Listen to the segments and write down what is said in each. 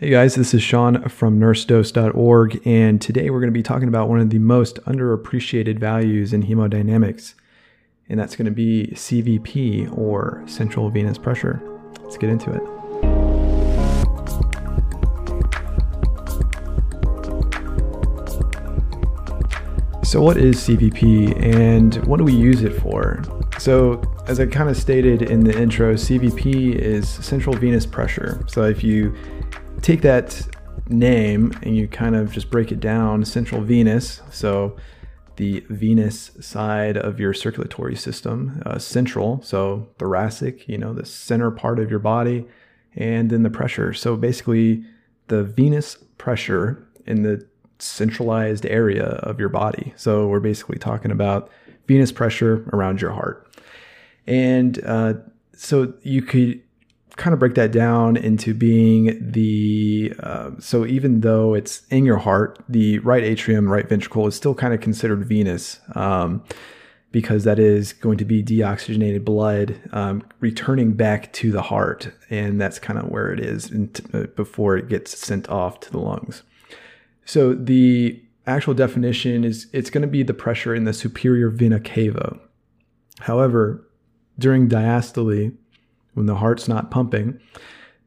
Hey guys, this is Sean from nursedose.org, and today we're going to be talking about one of the most underappreciated values in hemodynamics, and that's going to be CVP or central venous pressure. Let's get into it. So, what is CVP and what do we use it for? So, as I kind of stated in the intro, CVP is central venous pressure. So, if you take that name and you kind of just break it down central venous so the venous side of your circulatory system uh, central so thoracic you know the center part of your body and then the pressure. So basically the venous pressure in the centralized area of your body. So we're basically talking about venous pressure around your heart. And uh, so you could kind of break that down into being the uh, so even though it's in your heart, the right atrium, right ventricle is still kind of considered venous um, because that is going to be deoxygenated blood um, returning back to the heart, and that's kind of where it is uh, before it gets sent off to the lungs. So the actual definition is it's going to be the pressure in the superior vena cava. However, during diastole, when the heart's not pumping,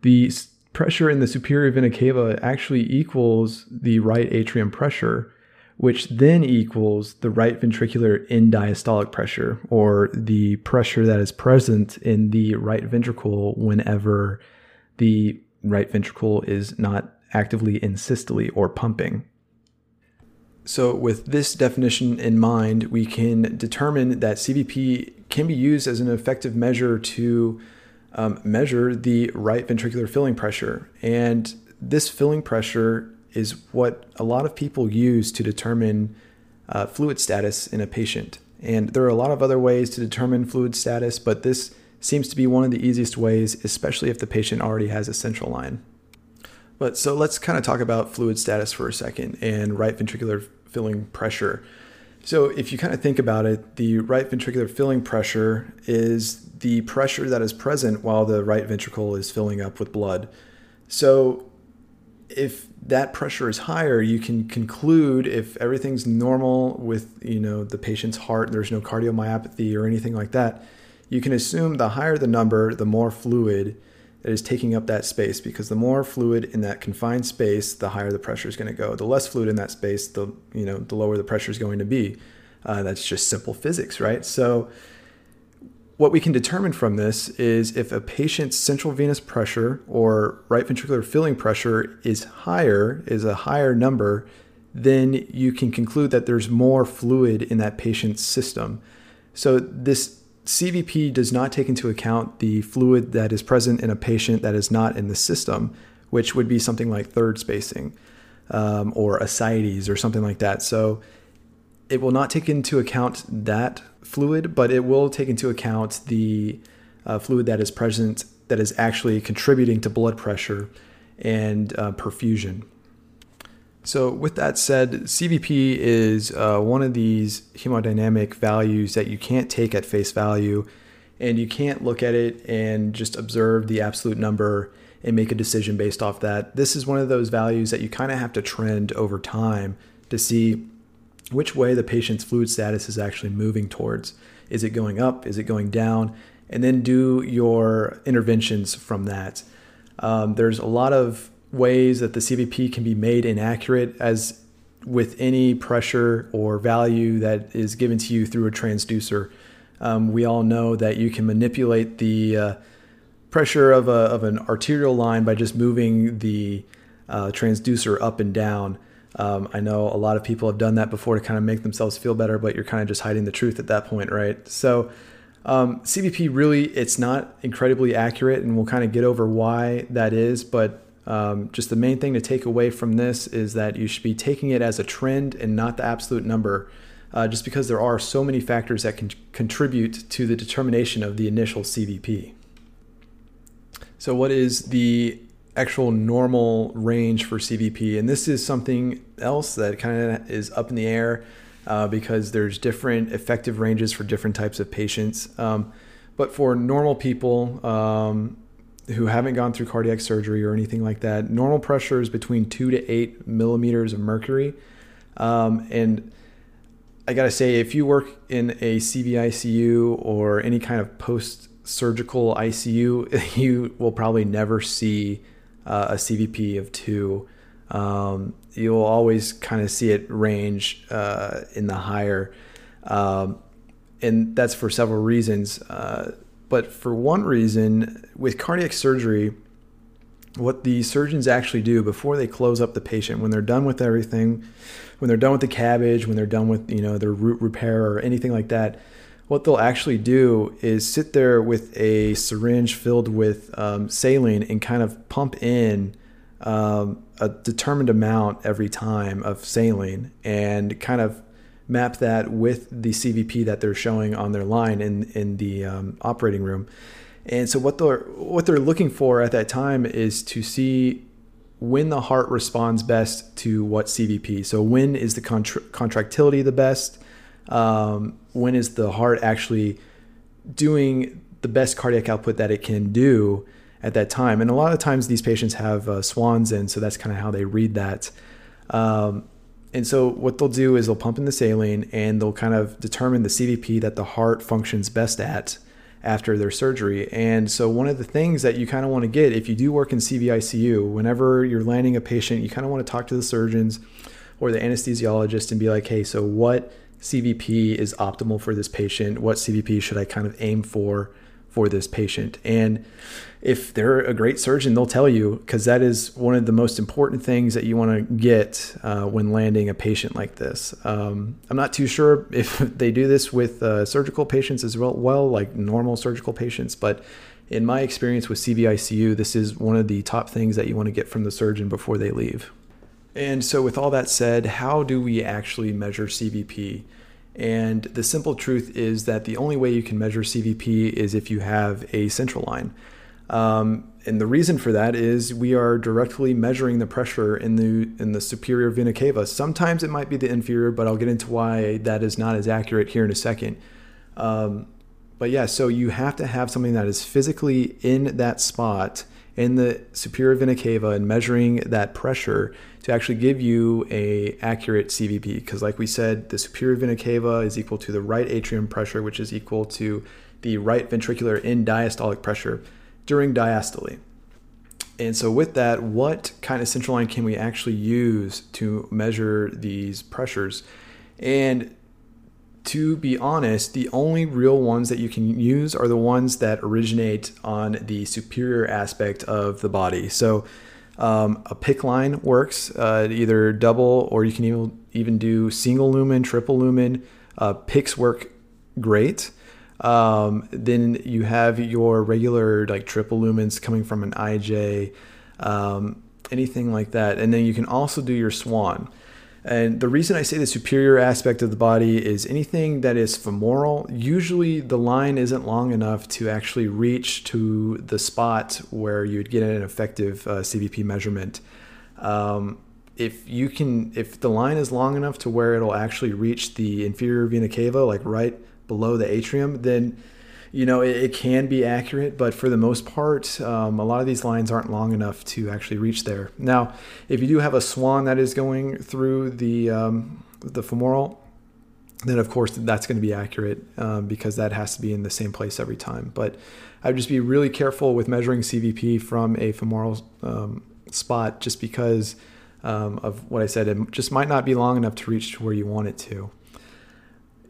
the pressure in the superior vena cava actually equals the right atrium pressure, which then equals the right ventricular end diastolic pressure, or the pressure that is present in the right ventricle whenever the right ventricle is not actively in systole or pumping. So, with this definition in mind, we can determine that CVP can be used as an effective measure to um, measure the right ventricular filling pressure. And this filling pressure is what a lot of people use to determine uh, fluid status in a patient. And there are a lot of other ways to determine fluid status, but this seems to be one of the easiest ways, especially if the patient already has a central line. But so let's kind of talk about fluid status for a second and right ventricular filling pressure. So, if you kind of think about it, the right ventricular filling pressure is the pressure that is present while the right ventricle is filling up with blood. So, if that pressure is higher, you can conclude if everything's normal with you know the patient's heart, there's no cardiomyopathy or anything like that. You can assume the higher the number, the more fluid that is taking up that space because the more fluid in that confined space, the higher the pressure is going to go. The less fluid in that space, the you know the lower the pressure is going to be. Uh, that's just simple physics, right? So what we can determine from this is if a patient's central venous pressure or right ventricular filling pressure is higher, is a higher number, then you can conclude that there's more fluid in that patient's system. So this CVP does not take into account the fluid that is present in a patient that is not in the system, which would be something like third spacing um, or ascites or something like that. So it will not take into account that fluid, but it will take into account the uh, fluid that is present that is actually contributing to blood pressure and uh, perfusion. So, with that said, CVP is uh, one of these hemodynamic values that you can't take at face value, and you can't look at it and just observe the absolute number and make a decision based off that. This is one of those values that you kind of have to trend over time to see which way the patient's fluid status is actually moving towards. Is it going up? Is it going down? And then do your interventions from that. Um, there's a lot of ways that the CVP can be made inaccurate as with any pressure or value that is given to you through a transducer. Um, we all know that you can manipulate the uh, pressure of, a, of an arterial line by just moving the uh, transducer up and down. Um, I know a lot of people have done that before to kind of make themselves feel better, but you're kind of just hiding the truth at that point, right? So, um, CVP really, it's not incredibly accurate, and we'll kind of get over why that is. But um, just the main thing to take away from this is that you should be taking it as a trend and not the absolute number, uh, just because there are so many factors that can contribute to the determination of the initial CVP. So, what is the actual normal range for CVP? And this is something else that kind of is up in the air uh, because there's different effective ranges for different types of patients. Um, but for normal people, um, who haven't gone through cardiac surgery or anything like that, normal pressure is between two to eight millimeters of mercury. Um, and I gotta say, if you work in a CVICU or any kind of post surgical ICU, you will probably never see uh, a CVP of two. Um, you'll always kind of see it range uh, in the higher. Um, and that's for several reasons. Uh, but for one reason, with cardiac surgery, what the surgeons actually do before they close up the patient, when they're done with everything, when they're done with the CABG, when they're done with you know their root repair or anything like that, what they'll actually do is sit there with a syringe filled with um, saline and kind of pump in um, a determined amount every time of saline and kind of map that with the CVP that they're showing on their line in in the um, operating room. And so what they're what they're looking for at that time is to see when the heart responds best to what CVP. So when is the contra- contractility the best? Um, when is the heart actually doing the best cardiac output that it can do at that time? And a lot of times these patients have uh, swans in, so that's kind of how they read that. Um, and so what they'll do is they'll pump in the saline and they'll kind of determine the CVP that the heart functions best at after their surgery. And so one of the things that you kind of want to get if you do work in CVICU, whenever you're landing a patient, you kind of want to talk to the surgeons or the anesthesiologist and be like, "Hey, so what CVP is optimal for this patient? What CVP should I kind of aim for for this patient?" And if they're a great surgeon, they'll tell you because that is one of the most important things that you want to get uh, when landing a patient like this. Um, I'm not too sure if they do this with uh, surgical patients as well, well, like normal surgical patients, but in my experience with CVICU, this is one of the top things that you want to get from the surgeon before they leave. And so, with all that said, how do we actually measure CVP? And the simple truth is that the only way you can measure CVP is if you have a central line. Um, and the reason for that is we are directly measuring the pressure in the in the superior vena cava. Sometimes it might be the inferior, but I'll get into why that is not as accurate here in a second. Um, but yeah, so you have to have something that is physically in that spot in the superior vena cava and measuring that pressure to actually give you a accurate CVP. Because like we said, the superior vena cava is equal to the right atrium pressure, which is equal to the right ventricular end diastolic pressure during diastole. And so, with that, what kind of central line can we actually use to measure these pressures? And to be honest, the only real ones that you can use are the ones that originate on the superior aspect of the body. So, um, a PICC line works, uh, either double or you can even, even do single lumen, triple lumen. Uh, PICCs work great. Um, then you have your regular like triple lumens coming from an IJ, um, anything like that. And then you can also do your swan. And the reason I say the superior aspect of the body is anything that is femoral, usually the line isn't long enough to actually reach to the spot where you'd get an effective uh, CVP measurement. Um, if you can, if the line is long enough to where it'll actually reach the inferior vena cava, like right below the atrium, then you know it, it can be accurate. But for the most part, um, a lot of these lines aren't long enough to actually reach there. Now, if you do have a swan that is going through the um, the femoral, then of course that's going to be accurate um, because that has to be in the same place every time. But I'd just be really careful with measuring CVP from a femoral um, spot just because um, of what I said. It just might not be long enough to reach to where you want it to.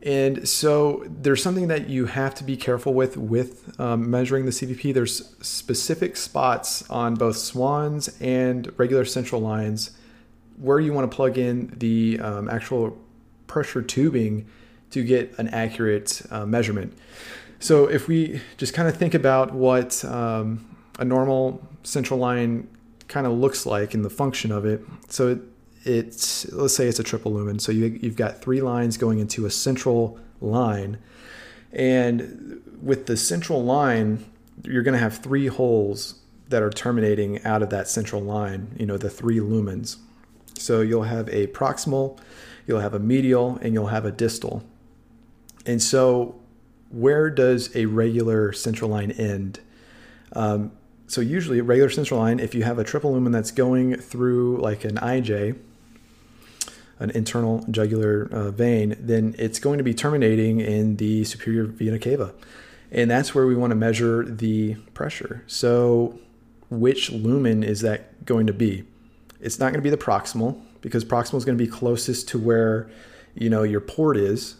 And so there's something that you have to be careful with with um, measuring the CVP. There's specific spots on both swans and regular central lines where you want to plug in the um, actual pressure tubing to get an accurate uh, measurement. So if we just kind of think about what um, a normal central line kind of looks like and the function of it. So it's let's say it's a triple lumen. So you, you've got three lines going into a central line, and with the central line, you're going to have three holes that are terminating out of that central line. You know the three lumens. So you'll have a proximal, you'll have a medial, and you'll have a distal. And so, where does a regular central line end? Um, so usually a regular central line, if you have a triple lumen that's going through like an IJ, an internal jugular uh, vein, then it's going to be terminating in the superior vena cava. And that's where we want to measure the pressure. So which lumen is that going to be? It's not going to be the proximal because proximal is going to be closest to where you know your port is.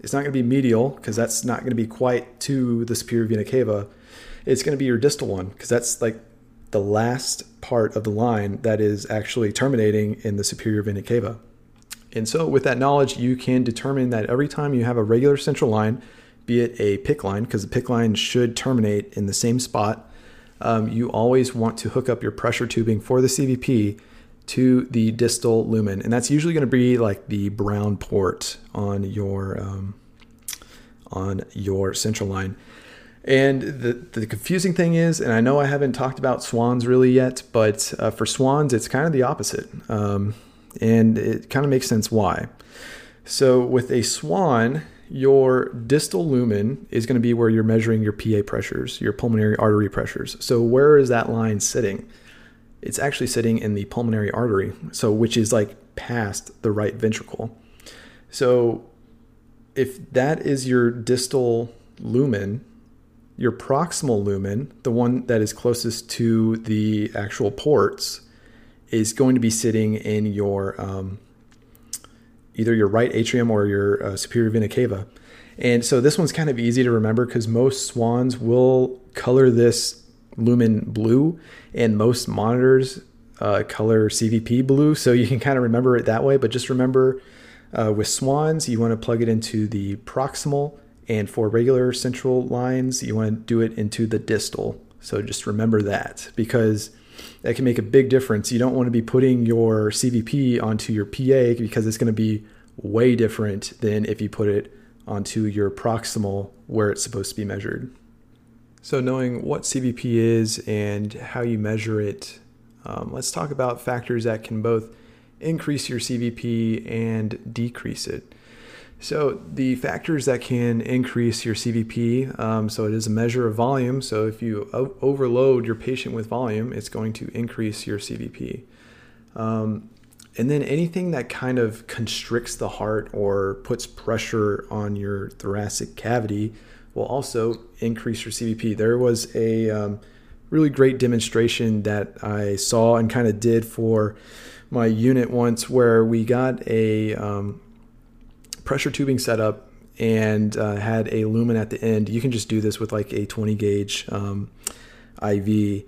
It's not going to be medial because that's not going to be quite to the superior vena cava. It's going to be your distal one because that's like the last part of the line that is actually terminating in the superior vena cava. And so, with that knowledge, you can determine that every time you have a regular central line, be it a PICC line, because the PICC line should terminate in the same spot, um, you always want to hook up your pressure tubing for the CVP to the distal lumen. And that's usually going to be like the brown port on your, um, on your central line. And the, the confusing thing is, and I know I haven't talked about swans really yet, but uh, for swans, it's kind of the opposite. Um, and it kind of makes sense why. So with a swan, your distal lumen is going to be where you're measuring your PA pressures, your pulmonary artery pressures. So where is that line sitting? It's actually sitting in the pulmonary artery, so which is like past the right ventricle. So if that is your distal lumen, your proximal lumen, the one that is closest to the actual ports, is going to be sitting in your um, either your right atrium or your uh, superior vena cava. And so this one's kind of easy to remember because most swans will color this lumen blue, and most monitors uh, color CVP blue. So you can kind of remember it that way. But just remember uh, with swans, you want to plug it into the proximal, and for regular central lines, you want to do it into the distal. So just remember that because that can make a big difference. You don't want to be putting your CVP onto your PA because it's going to be way different than if you put it onto your proximal where it's supposed to be measured. So, knowing what CVP is and how you measure it, um, let's talk about factors that can both increase your CVP and decrease it. So the factors that can increase your CVP, um, so it is a measure of volume. So if you o- overload your patient with volume, it's going to increase your CVP. Um, and then anything that kind of constricts the heart or puts pressure on your thoracic cavity will also increase your CVP. There was a um, really great demonstration that I saw and kind of did for my unit once where we got a um, pressure tubing setup and uh, had a lumen at the end. You can just do this with like a 20 gauge um, IV.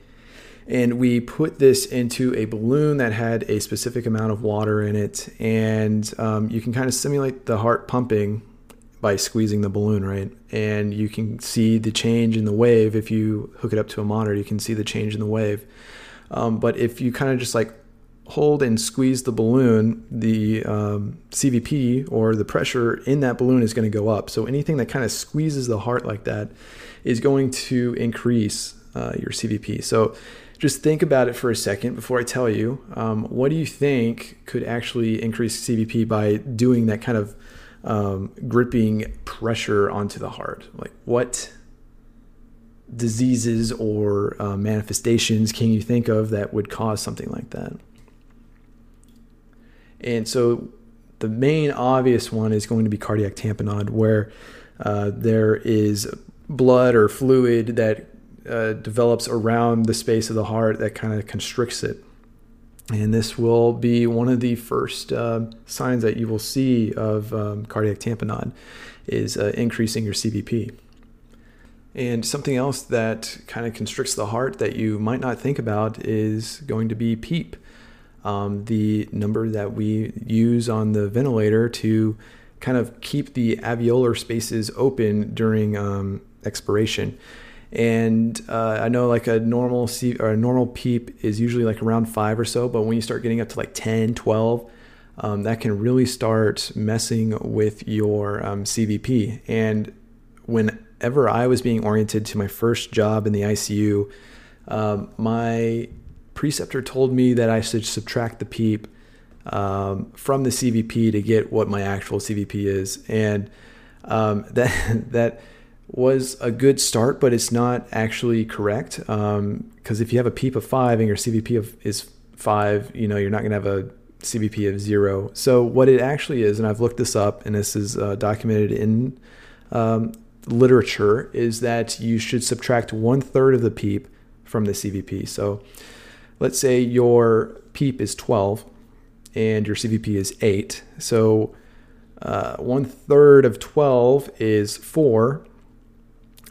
And we put this into a balloon that had a specific amount of water in it. And um, you can kind of simulate the heart pumping by squeezing the balloon, right? And you can see the change in the wave. If you hook it up to a monitor, you can see the change in the wave. Um, but if you kind of just like hold and squeeze the balloon, the um, CVP or the pressure in that balloon is going to go up. So anything that kind of squeezes the heart like that is going to increase uh, your CVP. So just think about it for a second before I tell you. Um, what do you think could actually increase CVP by doing that kind of um, gripping pressure onto the heart? Like what diseases or uh, manifestations can you think of that would cause something like that? And so the main obvious one is going to be cardiac tamponade, where uh, there is blood or fluid that uh, develops around the space of the heart that kind of constricts it. And this will be one of the first uh, signs that you will see of um, cardiac tamponade is uh, increasing your CVP. And something else that kind of constricts the heart that you might not think about is going to be PEEP um, the number that we use on the ventilator to kind of keep the alveolar spaces open during um, expiration. And uh, I know like a normal C- or a normal PEEP is usually like around five or so, but when you start getting up to like 10, 12, um, that can really start messing with your um, CVP. And whenever I was being oriented to my first job in the ICU, um, my preceptor told me that I should subtract the PEEP um, from the CVP to get what my actual CVP is, and um, that that was a good start, but it's not actually correct. Because um, if you have a PEEP of five and your CVP of, is five, you know, you're not going to have a CVP of zero. So what it actually is, and I've looked this up, and this is uh, documented in um, literature, is that you should subtract one third of the PEEP from the CVP. So let's say your PEEP is 12 and your CVP is 8. So uh, one third of 12 is 4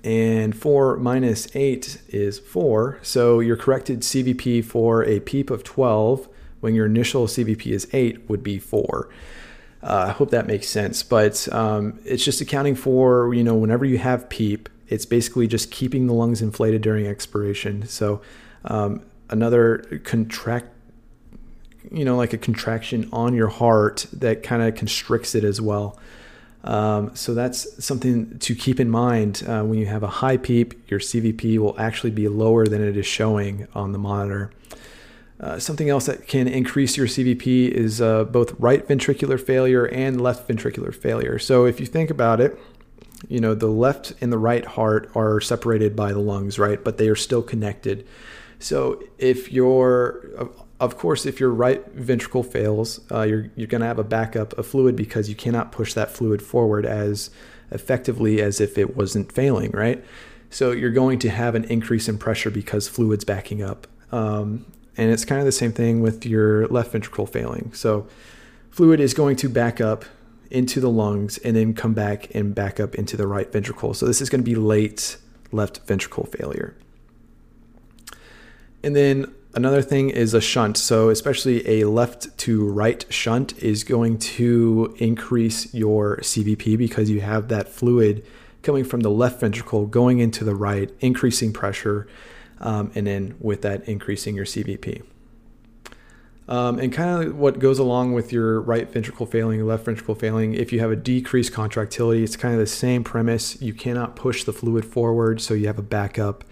and 4 minus 8 is 4. So your corrected CVP for a PEEP of 12 when your initial CVP is 8 would be 4. Uh, I hope that makes sense, but um, it's just accounting for, you know, whenever you have PEEP, it's basically just keeping the lungs inflated during expiration. So um, another contract, you know, like a contraction on your heart that kind of constricts it as well. Um, so that's something to keep in mind uh, when you have a high PEEP, your CVP will actually be lower than it is showing on the monitor. Uh, something else that can increase your CVP is uh, both right ventricular failure and left ventricular failure. So if you think about it, you know, the left and the right heart are separated by the lungs, right? But they are still connected. So if your of course, if your right ventricle fails, uh, you're you're going to have a backup of fluid because you cannot push that fluid forward as effectively as if it wasn't failing, right? So you're going to have an increase in pressure because fluid's backing up, um, and it's kind of the same thing with your left ventricle failing. So fluid is going to back up into the lungs and then come back and back up into the right ventricle. So this is going to be late left ventricle failure. And then Another thing is a shunt. So, especially a left to right shunt is going to increase your CVP because you have that fluid coming from the left ventricle going into the right, increasing pressure, um, and then with that, increasing your CVP. Um, and kind of what goes along with your right ventricle failing, left ventricle failing, if you have a decreased contractility, it's kind of the same premise. You cannot push the fluid forward, so you have a backup.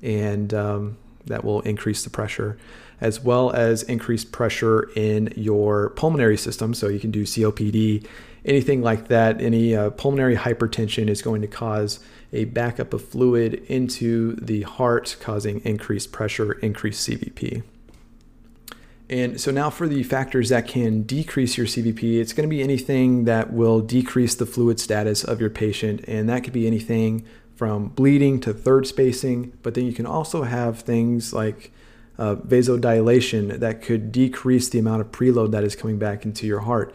And um, that will increase the pressure, as well as increase pressure in your pulmonary system. So you can do COPD, anything like that. Any uh, pulmonary hypertension is going to cause a backup of fluid into the heart, causing increased pressure, increased CVP. And so now for the factors that can decrease your CVP, it's going to be anything that will decrease the fluid status of your patient. And that could be anything from bleeding to third spacing, but then you can also have things like uh, vasodilation that could decrease the amount of preload that is coming back into your heart.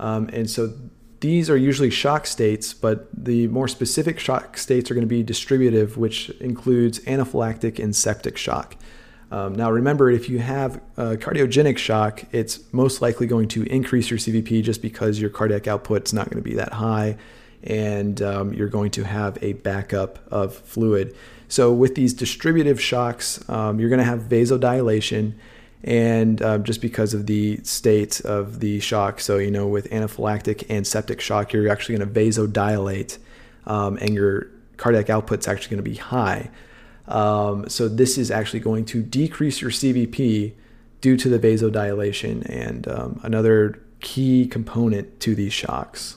Um, and so these are usually shock states, but the more specific shock states are going to be distributive, which includes anaphylactic and septic shock. Um, now, remember, if you have cardiogenic shock, it's most likely going to increase your CVP just because your cardiac output is not going to be that high and um, you're going to have a backup of fluid. So, with these distributive shocks, um, you're going to have vasodilation, and uh, just because of the state of the shock. So, you know, with anaphylactic and septic shock, you're actually going to vasodilate, um, and your cardiac output's actually going to be high. Um, so, this is actually going to decrease your CVP due to the vasodilation, and um, another key component to these shocks.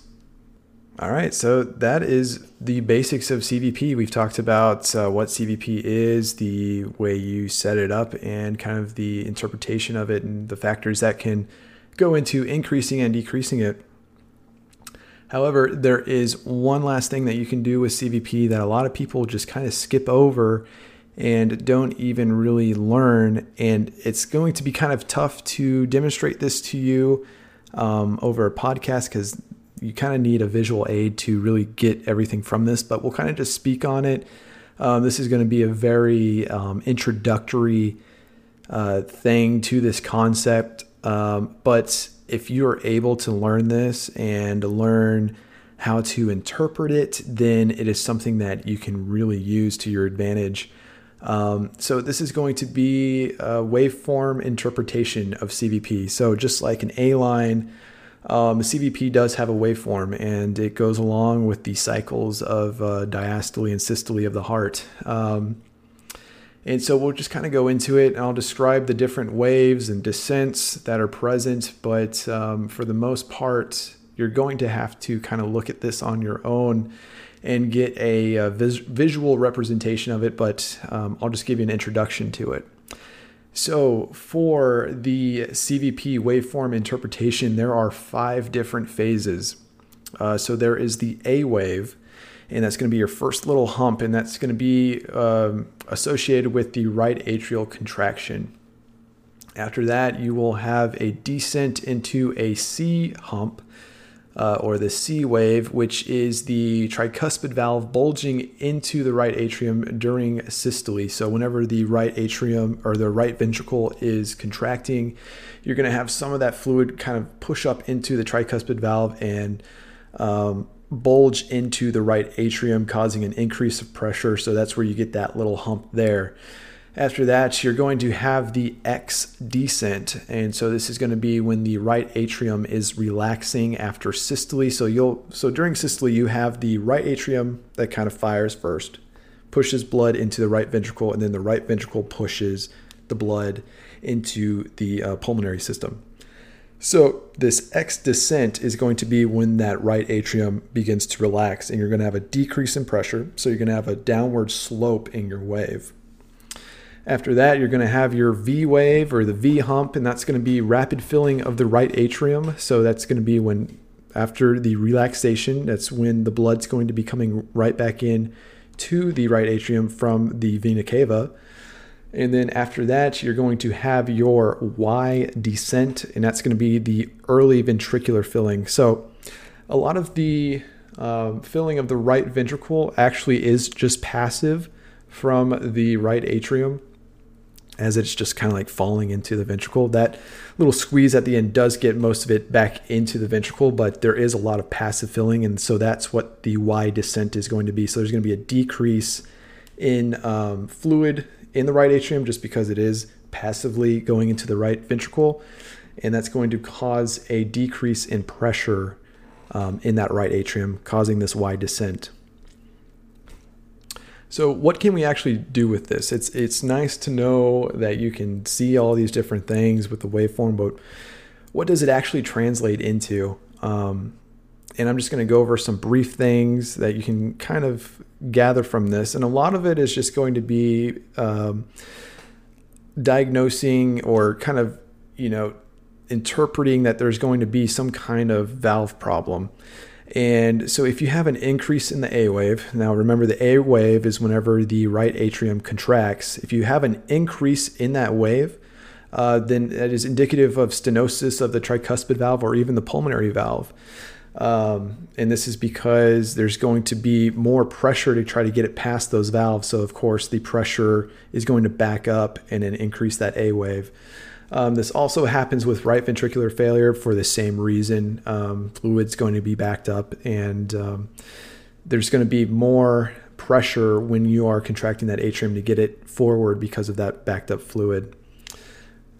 All right, so that is the basics of CVP. We've talked about uh, what CVP is, the way you set it up, and kind of the interpretation of it, and the factors that can go into increasing and decreasing it. However, there is one last thing that you can do with CVP that a lot of people just kind of skip over and don't even really learn. And it's going to be kind of tough to demonstrate this to you um, over a podcast because you kind of need a visual aid to really get everything from this, but we'll kind of just speak on it. Um, this is going to be a very um, introductory uh, thing to this concept. Um, but if you're able to learn this and learn how to interpret it, then it is something that you can really use to your advantage. Um, so this is going to be a waveform interpretation of CVP. So just like an A line um, CVP does have a waveform and it goes along with the cycles of uh, diastole and systole of the heart. Um, and so we'll just kind of go into it and I'll describe the different waves and descents that are present. But um, for the most part, you're going to have to kind of look at this on your own and get a, a vis- visual representation of it, but um, I'll just give you an introduction to it. So, for the CVP waveform interpretation, there are five different phases. Uh, so, there is the A wave, and that's going to be your first little hump, and that's going to be um, associated with the right atrial contraction. After that, you will have a descent into a C hump, uh, or the C wave, which is the tricuspid valve bulging into the right atrium during systole. So, whenever the right atrium or the right ventricle is contracting, you're going to have some of that fluid kind of push up into the tricuspid valve and um, bulge into the right atrium, causing an increase of pressure. So, that's where you get that little hump there. After that, you're going to have the X descent. And so this is going to be when the right atrium is relaxing after systole. So you'll so during systole you have the right atrium that kind of fires first, pushes blood into the right ventricle and then the right ventricle pushes the blood into the uh, pulmonary system. So this X descent is going to be when that right atrium begins to relax and you're going to have a decrease in pressure. So you're going to have a downward slope in your wave. After that, you're going to have your V wave or the V hump, and that's going to be rapid filling of the right atrium. So that's going to be when, after the relaxation, that's when the blood's going to be coming right back in to the right atrium from the vena cava. And then after that, you're going to have your Y descent, and that's going to be the early ventricular filling. So a lot of the um, filling of the right ventricle actually is just passive from the right atrium as it's just kind of like falling into the ventricle. That little squeeze at the end does get most of it back into the ventricle, but there is a lot of passive filling. And so that's what the Y descent is going to be. So there's going to be a decrease in um, fluid in the right atrium just because it is passively going into the right ventricle. And that's going to cause a decrease in pressure um, in that right atrium, causing this Y descent. So what can we actually do with this? It's it's nice to know that you can see all these different things with the waveform, but what does it actually translate into? Um, and I'm just going to go over some brief things that you can kind of gather from this. And a lot of it is just going to be um, diagnosing or kind of, you know, interpreting that there's going to be some kind of valve problem. And so if you have an increase in the A wave, now remember the A wave is whenever the right atrium contracts. If you have an increase in that wave, uh, then that is indicative of stenosis of the tricuspid valve or even the pulmonary valve. Um, and this is because there's going to be more pressure to try to get it past those valves. So, of course, the pressure is going to back up and then increase that A wave. Um, this also happens with right ventricular failure for the same reason. Um, fluid's going to be backed up, and um, there's going to be more pressure when you are contracting that atrium to get it forward because of that backed up fluid.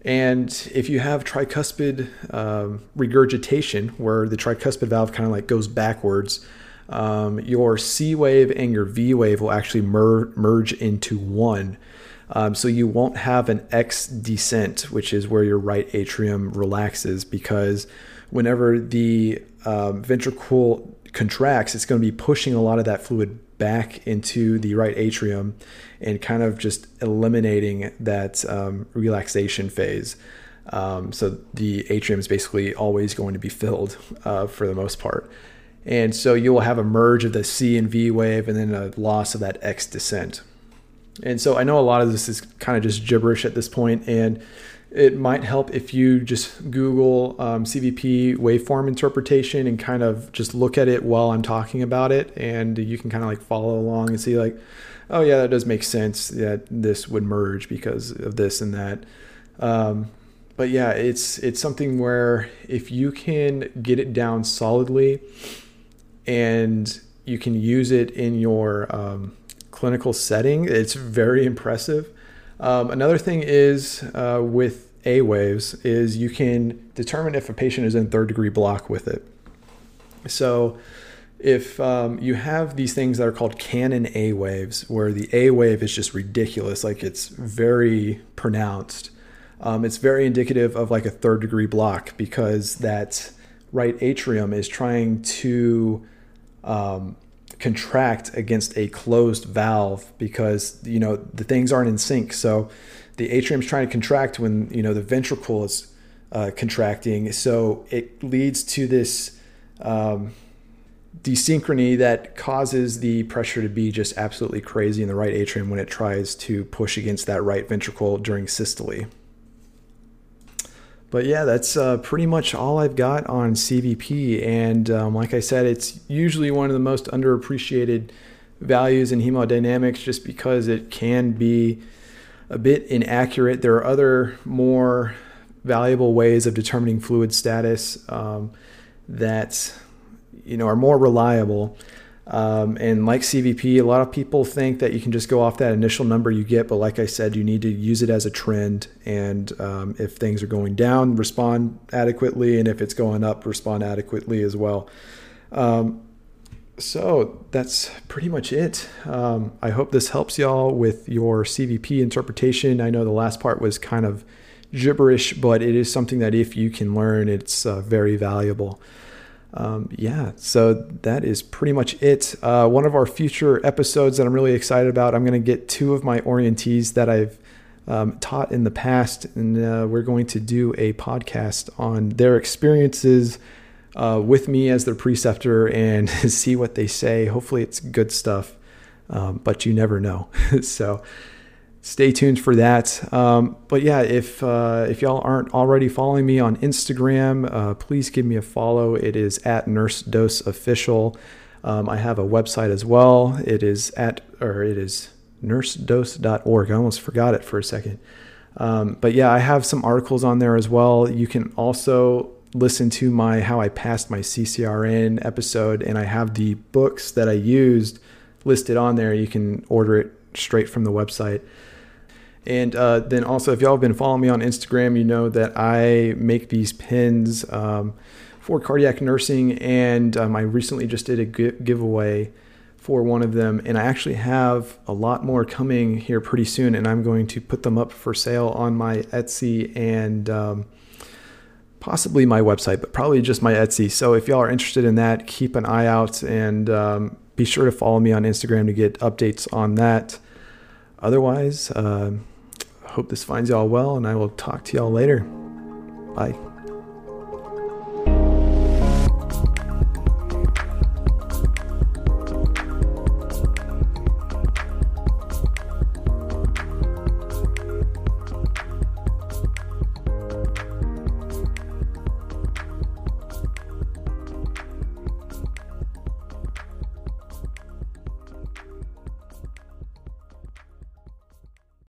And if you have tricuspid um, regurgitation, where the tricuspid valve kind of like goes backwards, um, your C wave and your V wave will actually mer- merge into one. Um, so you won't have an X descent, which is where your right atrium relaxes, because whenever the um, ventricle contracts, it's going to be pushing a lot of that fluid back into the right atrium and kind of just eliminating that um, relaxation phase. Um, so the atrium is basically always going to be filled uh, for the most part. And so you will have a merge of the C and V wave and then a loss of that X descent. And so I know a lot of this is kind of just gibberish at this point, and it might help if you just Google um, CVP waveform interpretation and kind of just look at it while I'm talking about it, and you can kind of like follow along and see like, oh yeah, that does make sense that this would merge because of this and that. Um, but yeah, it's it's something where if you can get it down solidly, and you can use it in your um, clinical setting. It's very impressive. Um, another thing is uh, with A waves is you can determine if a patient is in third degree block with it. So if um, you have these things that are called cannon A waves, where the A wave is just ridiculous, like it's very pronounced, um, it's very indicative of like a third degree block because that right atrium is trying to um, contract against a closed valve because you know the things aren't in sync. So the atrium is trying to contract when you know the ventricle is uh, contracting. So it leads to this um, desynchrony that causes the pressure to be just absolutely crazy in the right atrium when it tries to push against that right ventricle during systole. But yeah, that's uh, pretty much all I've got on CVP. And um, like I said, it's usually one of the most underappreciated values in hemodynamics just because it can be a bit inaccurate. There are other more valuable ways of determining fluid status um, that you know are more reliable. Um, and like CVP, a lot of people think that you can just go off that initial number you get, but like I said, you need to use it as a trend. And um, if things are going down, respond adequately, and if it's going up, respond adequately as well. Um, so that's pretty much it. Um, I hope this helps y'all with your CVP interpretation. I know the last part was kind of gibberish, but it is something that if you can learn, it's uh, very valuable. Um, yeah, so that is pretty much it. Uh, one of our future episodes that I'm really excited about, I'm going to get two of my orientees that I've um, taught in the past, and uh, we're going to do a podcast on their experiences uh, with me as their preceptor and see what they say. Hopefully, it's good stuff, um, but you never know. so, stay tuned for that. Um, but yeah, if uh, if y'all aren't already following me on Instagram, uh, please give me a follow. It is at Nurse Dose Official. Um, I have a website as well. It is at or it is nursedose.org. I almost forgot it for a second. Um, but yeah, I have some articles on there as well. You can also listen to my how I passed my CCRN episode, and I have the books that I used listed on there. You can order it straight from the website. And uh, then also, if y'all have been following me on Instagram, you know that I make these pins um, for cardiac nursing, and um, I recently just did a giveaway for one of them, and I actually have a lot more coming here pretty soon, and I'm going to put them up for sale on my Etsy and um, possibly my website, but probably just my Etsy. So if y'all are interested in that, keep an eye out and um, be sure to follow me on Instagram to get updates on that. Otherwise, uh, hope this finds y'all well, and I will talk to y'all later. Bye.